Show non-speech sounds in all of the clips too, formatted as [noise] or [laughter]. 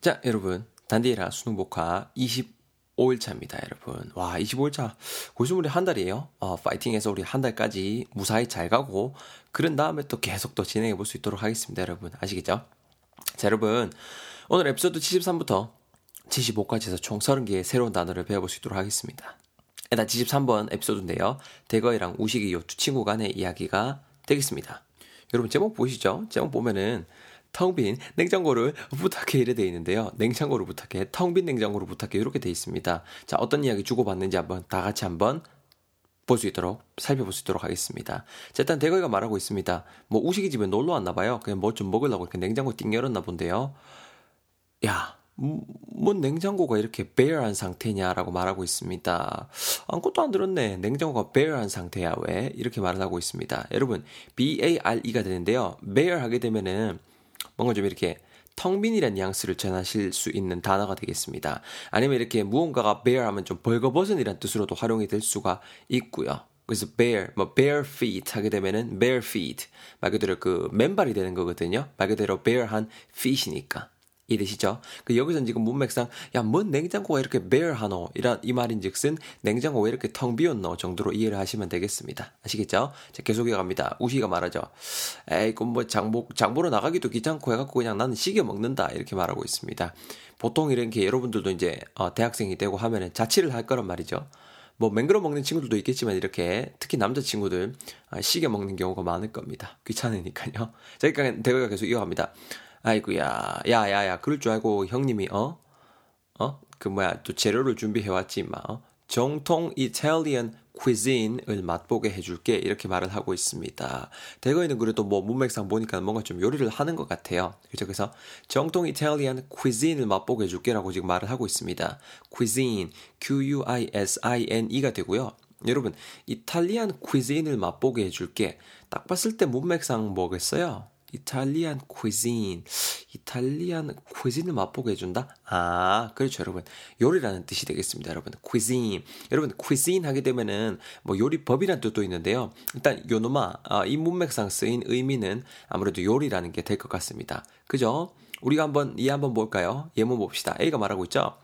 자, 여러분. 단디라 수능 복화 25일 차입니다, 여러분. 와, 25일차. 고시 우리 한 달이에요. 어, 파이팅해서 우리 한 달까지 무사히 잘 가고, 그런 다음에 또 계속 또 진행해 볼 수 있도록 하겠습니다, 여러분. 아시겠죠? 자, 여러분. 오늘 에피소드 73부터 75까지 해서 총 30개의 새로운 단어를 배워볼 수 있도록 하겠습니다. 일단 73번 에피소드인데요. 대거이랑 우식이 요 두 친구 간의 이야기가 되겠습니다. 여러분 제목 보시죠? 제목 보면은 텅 빈 냉장고를 부탁해 이래 돼 있는데요. 냉장고를 부탁해, 텅 빈 냉장고를 부탁해 이렇게 돼 있습니다. 자, 어떤 이야기 주고받는지 한번 다 같이 한번 볼 수 있도록 살펴볼 수 있도록 하겠습니다. 자, 일단 대거이가 말하고 있습니다. 뭐 우식이 집에 놀러 왔나 봐요. 그냥 뭐 좀 먹으려고 이렇게 냉장고 띵 열었나 본데요. 야, 뭔 냉장고가 이렇게 베어한 상태냐라고 말하고 있습니다. 아무것도 안 들었네. 냉장고가 베어한 상태야. 왜? 이렇게 말을 하고 있습니다. 여러분, B-A-R-E가 되는데요. bear 하게 되면은 뭔가 좀 이렇게 텅빈이라는 뉘앙스를 전하실 수 있는 단어가 되겠습니다. 아니면 이렇게 무언가가 bear 하면 좀 벌거벗은이라는 뜻으로도 활용이 될 수가 있고요. 그래서 bare, 뭐 bare feet 하게 되면은 bare feet 말 그대로 그 맨발이 되는 거거든요. 말 그대로 bare한 feet이니까. 이해되시죠? 그 여기서 지금 문맥상 야 뭔 냉장고가 이렇게 bear하노 이런 이 말인즉슨 냉장고 왜 이렇게 텅 비었노 정도로 이해를 하시면 되겠습니다. 아시겠죠? 자 계속 이어갑니다. 우시가 말하죠. 에이 그뭐 장보 장보러 나가기도 귀찮고 해갖고 그냥 나는 시계 먹는다 이렇게 말하고 있습니다. 보통 이렇게 여러분들도 이제 어, 대학생이 되고 하면은 자취를 할 거란 말이죠. 뭐 맹그러 먹는 친구들도 있겠지만 이렇게 특히 남자 친구들 아, 시계 먹는 경우가 많을 겁니다. 귀찮으니까요. 자, 그러니까 대화가 계속 이어갑니다. 아이구야, 야, 야, 야, 그럴 줄 알고 형님이, 어? 어? 그 뭐야, 또 재료를 준비해왔지, 마. 어? 정통 이탈리안 퀴즈인을 맛보게 해줄게 이렇게 말을 하고 있습니다. 대거에는 그래도 뭐 문맥상 보니까 뭔가 좀 요리를 하는 것 같아요. 그죠? 그래서 정통 이탈리안 퀴즈인을 맛보게 해줄게라고 지금 말을 하고 있습니다. 퀴즈인, Q-U-I-S-I-N-E가 되고요. 여러분, 이탈리안 퀴즈인을 맛보게 해줄게. 딱 봤을 때 문맥상 뭐겠어요? 이탈리안 퀴즈인. 이탈리안 퀴즈인을 맛보게 해준다? 아, 그렇죠, 여러분. 요리라는 뜻이 되겠습니다, 여러분. 퀴즈인. 여러분, 퀴즈인 하게 되면은, 뭐, 요리법이라는 뜻도 있는데요. 일단, 요노마, 아, 이 문맥상 쓰인 의미는 아무래도 요리라는 게 될 것 같습니다. 그죠? 우리가 한번, 이 한번 볼까요? 예문 봅시다. A가 말하고 있죠?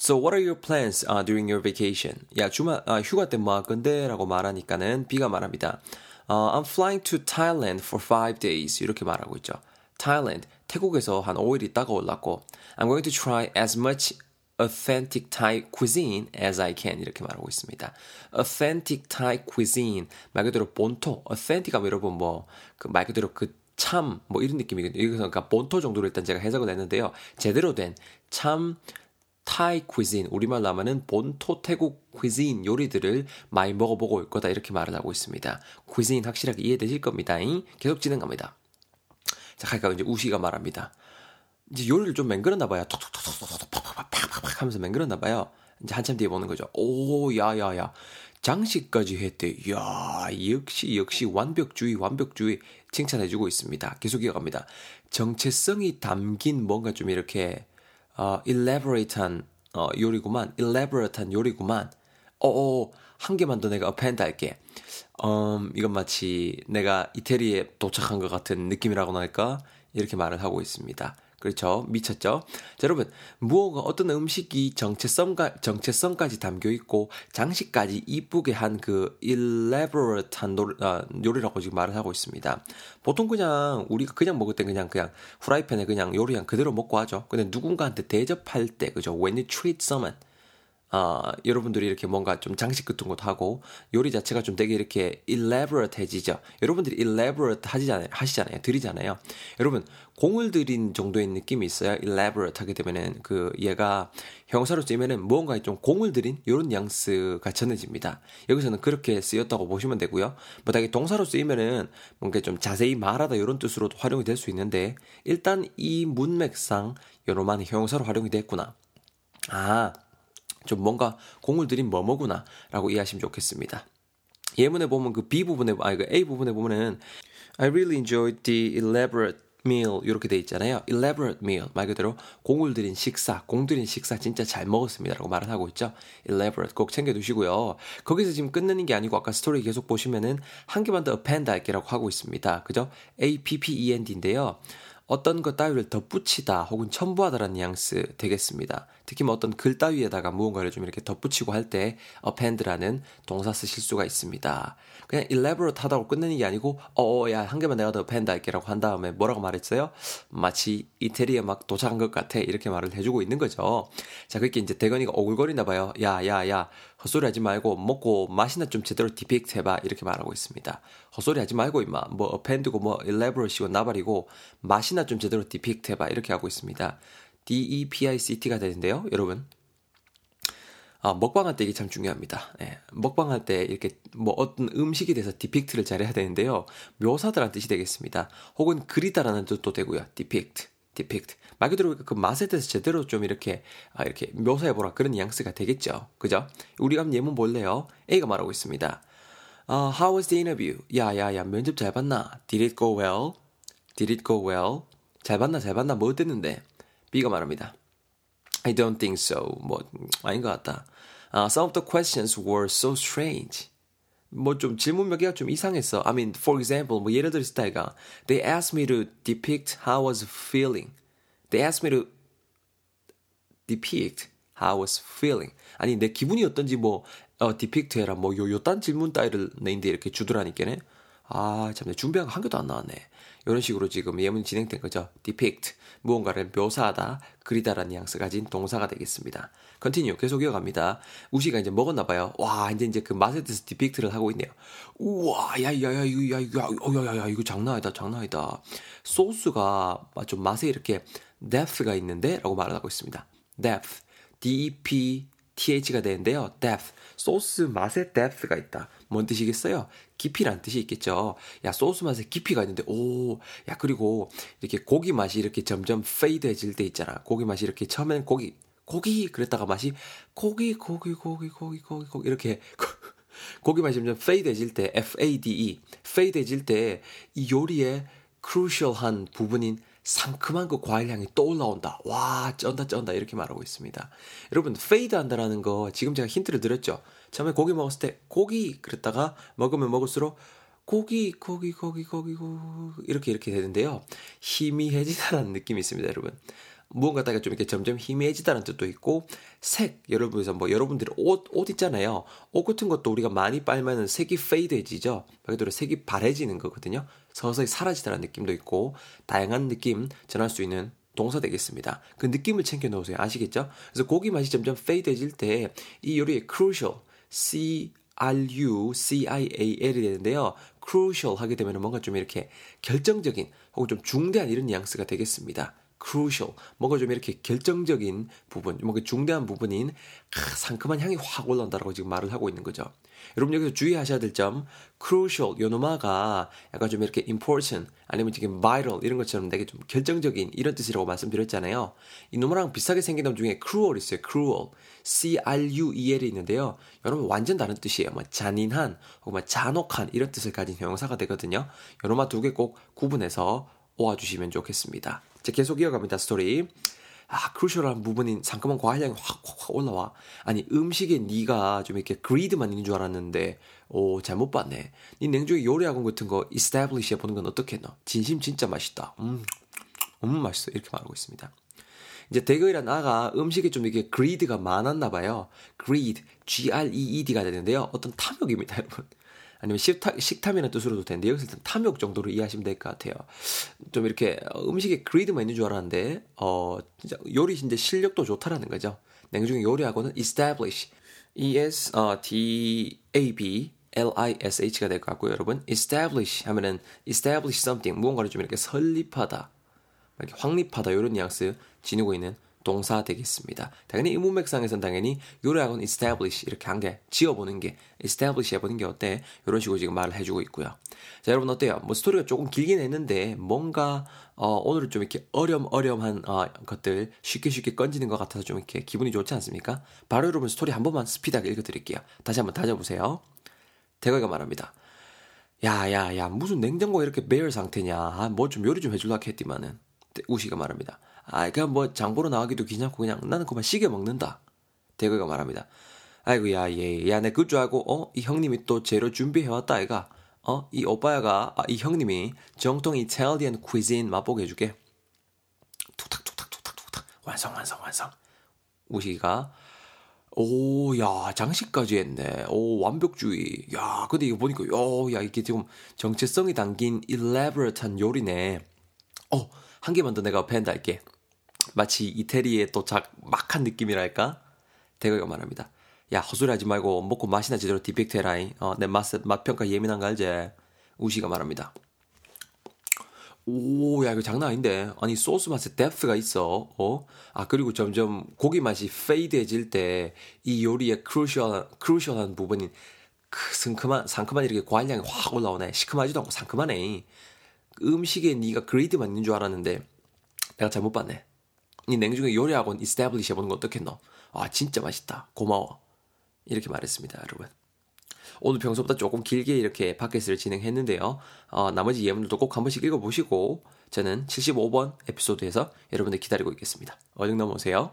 So what are your plans uh, during your vacation? 야, 주말, 아, 휴가 때 뭐 할 건데? 라고 말하니까는 B가 말합니다. Uh, I'm flying to Thailand for five days. 이렇게 말하고 있죠. Thailand, 태국에서 한 5일 있다가 올랐고 I'm going to try as much authentic Thai cuisine as I can 이렇게 말하고 있습니다. authentic Thai cuisine 말 그대로 본토 authentic 하면 여러분 뭐그 말 그대로 그 참 뭐 이런 느낌이거든요. 여기서 그러니까 본토 정도로 일단 제가 해석을 했는데요. 제대로 된 참 타이 퀴즈인 우리말로 하면은 본토 태국 퀴즈인 요리들을 많이 먹어보고 올 거다 이렇게 말을 하고 있습니다. 퀴즈인 확실하게 이해되실 겁니다. 계속 진행합니다. 자, 가니까 이제 우시가 말합니다. 이제 요리를 좀 맹글었나 봐요. 톡톡톡톡톡톡 팍팍팍 하면서 맹글었나 봐요. 이제 한참 뒤에 보는 거죠. 오, 야야야. 장식까지 했대. 야, 역시 역시 완벽주의 완벽주의 칭찬해 주고 있습니다. 계속 이어갑니다. 정체성이 담긴 뭔가 좀 이렇게 어, elaborate한 어, 요리구만. elaborate한 요리구만. 어어, 한 개만 더 내가 append 할게. 음, 이건 마치 내가 이태리에 도착한 것 같은 느낌이라고나 할까? 이렇게 말을 하고 있습니다. 그렇죠. 미쳤죠. 자, 여러분, 무언가 어떤 음식이 정체성과, 정체성까지 담겨 있고, 장식까지 이쁘게 한 그 elaborate한 노, 아, 요리라고 지금 말을 하고 있습니다. 보통 그냥, 우리가 그냥 먹을 때 그냥, 그냥 후라이팬에 그냥 요리 한 그대로 먹고 하죠. 근데 누군가한테 대접할 때, 그죠. When you treat someone. 어, 여러분들이 이렇게 뭔가 좀 장식 같은 것도 하고 요리 자체가 좀 되게 이렇게 elaborate해지죠. 여러분들이 elaborate 하시잖아요. 하시잖아요. 드리잖아요. 여러분 공을 들인 정도의 느낌이 있어요. elaborate 하게 되면은 그 얘가 형사로 쓰이면은 무언가에 좀 공을 들인 이런 뉘앙스가 전해집니다. 여기서는 그렇게 쓰였다고 보시면 되고요. 뭐다게 동사로 쓰이면은 뭔가 좀 자세히 말하다 이런 뜻으로도 활용이 될 수 있는데 일단 이 문맥상 요로만 형사로 활용이 됐구나. 아, 좀 뭔가 공을 들인 뭐뭐구나 라고 이해하시면 좋겠습니다. 예문에 보면 그 B 부분에, 아니 그 A 부분에 보면은 I really enjoyed the elaborate meal 이렇게 돼 있잖아요. elaborate meal 말 그대로 공을 들인 식사, 공 들인 식사 진짜 잘 먹었습니다라고 말을 하고 있죠. elaborate 꼭 챙겨 두시고요. 거기서 지금 끝내는 게 아니고 아까 스토리 계속 보시면은 한 개만 더 append 할게라고 하고 있습니다. 그죠? A P P E N D인데요. 어떤 것 따위를 덧붙이다 혹은 첨부하다라는 뉘앙스 되겠습니다. 특히 뭐 어떤 글 따위에다가 무언가를 좀 이렇게 덧붙이고 할 때 append라는 동사 쓰실 수가 있습니다. 그냥 elaborate 하다고 끝내는 게 아니고 어 야 한 개만 내가 더 append 할게라고 한 다음에 뭐라고 말했어요? 마치 이태리에 막 도착한 것 같아 이렇게 말을 해주고 있는 거죠. 자 그렇게 이제 대건이가 오글거리나 봐요. 야야야 야, 야, 헛소리 하지 말고 먹고 맛이나 좀 제대로 depict 해봐 이렇게 말하고 있습니다. 헛소리 하지 말고 임마 뭐 append고 뭐 elaborate이고 나발이고 맛이나 좀 제대로 depict 해봐 이렇게 하고 있습니다. DEPICT가 되는데요, 여러분. 아, 먹방할 때 이게 참 중요합니다. 예, 먹방할 때 이렇게 뭐 어떤 음식에 대해서 depict를 잘해야 되는데요. 묘사들한 뜻이 되겠습니다. 혹은 그리다라는 뜻도 되고요. depict, depict. 말 그대로 그 맛에 대해서 제대로 좀 이렇게 아, 이렇게 묘사해보라 그런 뉘앙스가 되겠죠. 그죠? 우리가 한번 예문 볼래요? A가 말하고 있습니다. Uh, how was the interview? 야, 야, 야, 면접 잘 봤나? Did it go well? Did it go well? 잘 봤나, 잘 봤나, 뭐 어땠는데? B가 말합니다. I don't think so. 뭐 아닌 것 같다. Uh, some of the questions were so strange. 뭐 좀 질문 몇 개가 좀 이상했어. I mean, for example, 뭐 예를 들었을 때가 they asked me to depict how I was feeling. They asked me to depict how I was feeling. 아니 내 기분이 어떤지 뭐 어, 디픽트 해라 뭐 요, 요딴 질문 따위를 내인데 이렇게 주더라니까네. 아, 참, 내 준비한 거 한 개도 안 나왔네. 이런 식으로 지금 예문이 진행된 거죠. depict, 무언가를 묘사하다, 그리다라는 뉘앙스 가진 동사가 되겠습니다. continue, 계속 이어갑니다. 우시가 이제 먹었나 봐요. 와, 이제 이제 그 맛에 대해서 depict를 하고 있네요. 우와, 야, 야, 야, 이거, 야, 야, 야, 야, 야, 이거 장난 아니다, 장난 아니다. 소스가 좀 맛에 이렇게 depth가 있는데? 라고 말을 하고 있습니다. depth, D-E-P-T-H가 되는데요. depth, 소스 맛에 depth가 있다. 뭔 뜻이겠어요? 깊이란 뜻이 있겠죠. 야, 소스 맛에 깊이가 있는데, 오, 야, 그리고 이렇게 고기 맛이 이렇게 점점 fade해질 때 있잖아. 고기 맛이 이렇게 처음엔 고기, 고기, 그랬다가 맛이 고기, 고기, 고기, 고기, 고기, 고기, 이렇게. [laughs] 고기 맛이 점점 fade해질 때, F-A-D-E, fade해질 때, 이 요리의 crucial한 부분인 상큼한 그 과일 향이 또 올라온다. 와, 쩐다, 쩐다. 이렇게 말하고 있습니다. 여러분, fade 한다라는 거 지금 제가 힌트를 드렸죠. 처음에 고기 먹었을 때 고기 그랬다가 먹으면 먹을수록 고기, 고기, 고기, 고기, 고기 이렇게 이렇게 되는데요. 희미해지다라는 느낌이 있습니다, 여러분. 무언가다가 좀 이렇게 점점 희미해지다는 뜻도 있고 색 여러분에서 뭐 여러분들이 옷 옷 있잖아요 옷 같은 것도 우리가 많이 빨면은 색이 페이드해지죠 말 그대로 색이 바래지는 거거든요 서서히 사라지다는 느낌도 있고 다양한 느낌 전할 수 있는 동사 되겠습니다. 그 느낌을 챙겨 놓으세요. 아시겠죠? 그래서 고기 맛이 점점 페이드해질 때 이 요리의 crucial, C R U C I A L이 되는데요. crucial 하게 되면 뭔가 좀 이렇게 결정적인 혹은 좀 중대한 이런 뉘앙스가 되겠습니다. crucial 뭔가 좀 이렇게 결정적인 부분 뭔가 중대한 부분인 아, 상큼한 향이 확 올라온다라고 지금 말을 하고 있는 거죠. 여러분 여기서 주의하셔야 될 점 crucial 요 노마가 약간 좀 이렇게 important 아니면 지금 vital 이런 것처럼 되게 좀 결정적인 이런 뜻이라고 말씀드렸잖아요. 이 노마랑 비슷하게 생긴 놈 중에 cruel 있어요. cruel C-R-U-E-L이 있는데요. 여러분 완전 다른 뜻이에요. 뭐 잔인한 혹은 뭐 잔혹한 이런 뜻을 가진 형용사가 되거든요. 요 노마 두 개 꼭 구분해서 외워 주시면 좋겠습니다. 자, 계속 이어갑니다, 스토리. 아, crucial한 부분인 상큼한 과일향이 확, 확, 확 올라와. 아니, 음식에 네가 좀 이렇게 그리드만 있는 줄 알았는데, 오, 잘못 봤네. 네 냉장고에 요리학원 같은 거 이스타블리시 해보는 건 어떻게 너? 진심 진짜 맛있다. 음, 음, 맛있어. 이렇게 말하고 있습니다. 이제 대거이란 아가 음식에 좀 이렇게 greed가 많았나 봐요. greed, G-R-E-E-D가 되는데요. 어떤 탐욕입니다, 여러분. 아니면 식탐, 식탐이라는 뜻으로도 되는데 여기서 일단 탐욕 정도로 이해하시면 될 것 같아요. 좀 이렇게 음식에 그리드만 있는 줄 알았는데 어 진짜 요리 진짜 실력도 좋다라는 거죠. 냉중에 요리하고는 establish, E-S 어, D-A-B L-I-S-H가 될 것 같고요, 여러분. establish 하면은 establish something 무언가를 좀 이렇게 설립하다, 이렇게 확립하다 이런 뉘앙스 지니고 있는 동사 되겠습니다. 당연히 이 문맥상에서는 당연히 요리학원 establish 이렇게 한 게 지어보는 게 establish 해보는 게 어때? 이런 식으로 지금 말을 해주고 있고요. 자 여러분 어때요? 뭐 스토리가 조금 길긴 했는데 뭔가 어, 오늘은 좀 이렇게 어렴어렴한 어, 것들 쉽게 쉽게 건지는 것 같아서 좀 이렇게 기분이 좋지 않습니까? 바로 여러분 스토리 한 번만 스피드하게 읽어드릴게요. 다시 한번 다져보세요. 대거가 말합니다. 야, 야, 야, 무슨 냉장고가 이렇게 매열 상태냐. 아, 뭐 좀 요리 좀 해줄라 했더만은. 우시가 말합니다. 아, 그냥 뭐 장보러 나가기도 귀찮고 그냥 나는 그만 시계 먹는다. 대거가 말합니다. 아이고, 야, 예, 야, 내 그줄 알고, 어? 이 형님이 또 재료 준비해왔다, 아이가. 어? 이 오빠야가, 아, 이 형님이 정통 이탈리안 퀴즈인 맛보게 해줄게. 완성, 완성, 완성. 우시가 오, 야, 장식까지 했네. 오, 완벽주의. 야, 근데 이거 보니까, 오, 야, 이게 지금 정체성이 담긴 elaborate한 요리네. 어, 한 개만 더 내가 밴드 할게. 마치 이태리에 도착 막한 느낌이랄까? 대거가 말합니다. 야, 헛소리 하지 말고 먹고 맛이나 제대로 depict 해라잉. 어, 내 맛, 맛평가 예민한 거 알지? 우시가 말합니다. 오, 야, 이거 장난 아닌데. 아니, 소스 맛에 depth가 있어. 어? 아, 그리고 점점 고기 맛이 fade해질 때 이 요리의 crucial한, crucial한 부분인 그 상큼한, 상큼한 이렇게 과일향이 확 올라오네. 시큼하지도 않고 상큼하네. 음식에 네가 greed만 있는 줄 알았는데 내가 잘못 봤네. 이 냉중에 요리학원 이스태블리시 해보는 거 어떻겠노? 아, 진짜 맛있다. 고마워. 이렇게 말했습니다, 여러분. 오늘 평소보다 조금 길게 이렇게 팟캐스트를 진행했는데요. 어, 나머지 예문들도 꼭 한 번씩 읽어보시고 저는 75번 에피소드에서 여러분들 기다리고 있겠습니다. 얼른 넘어오세요.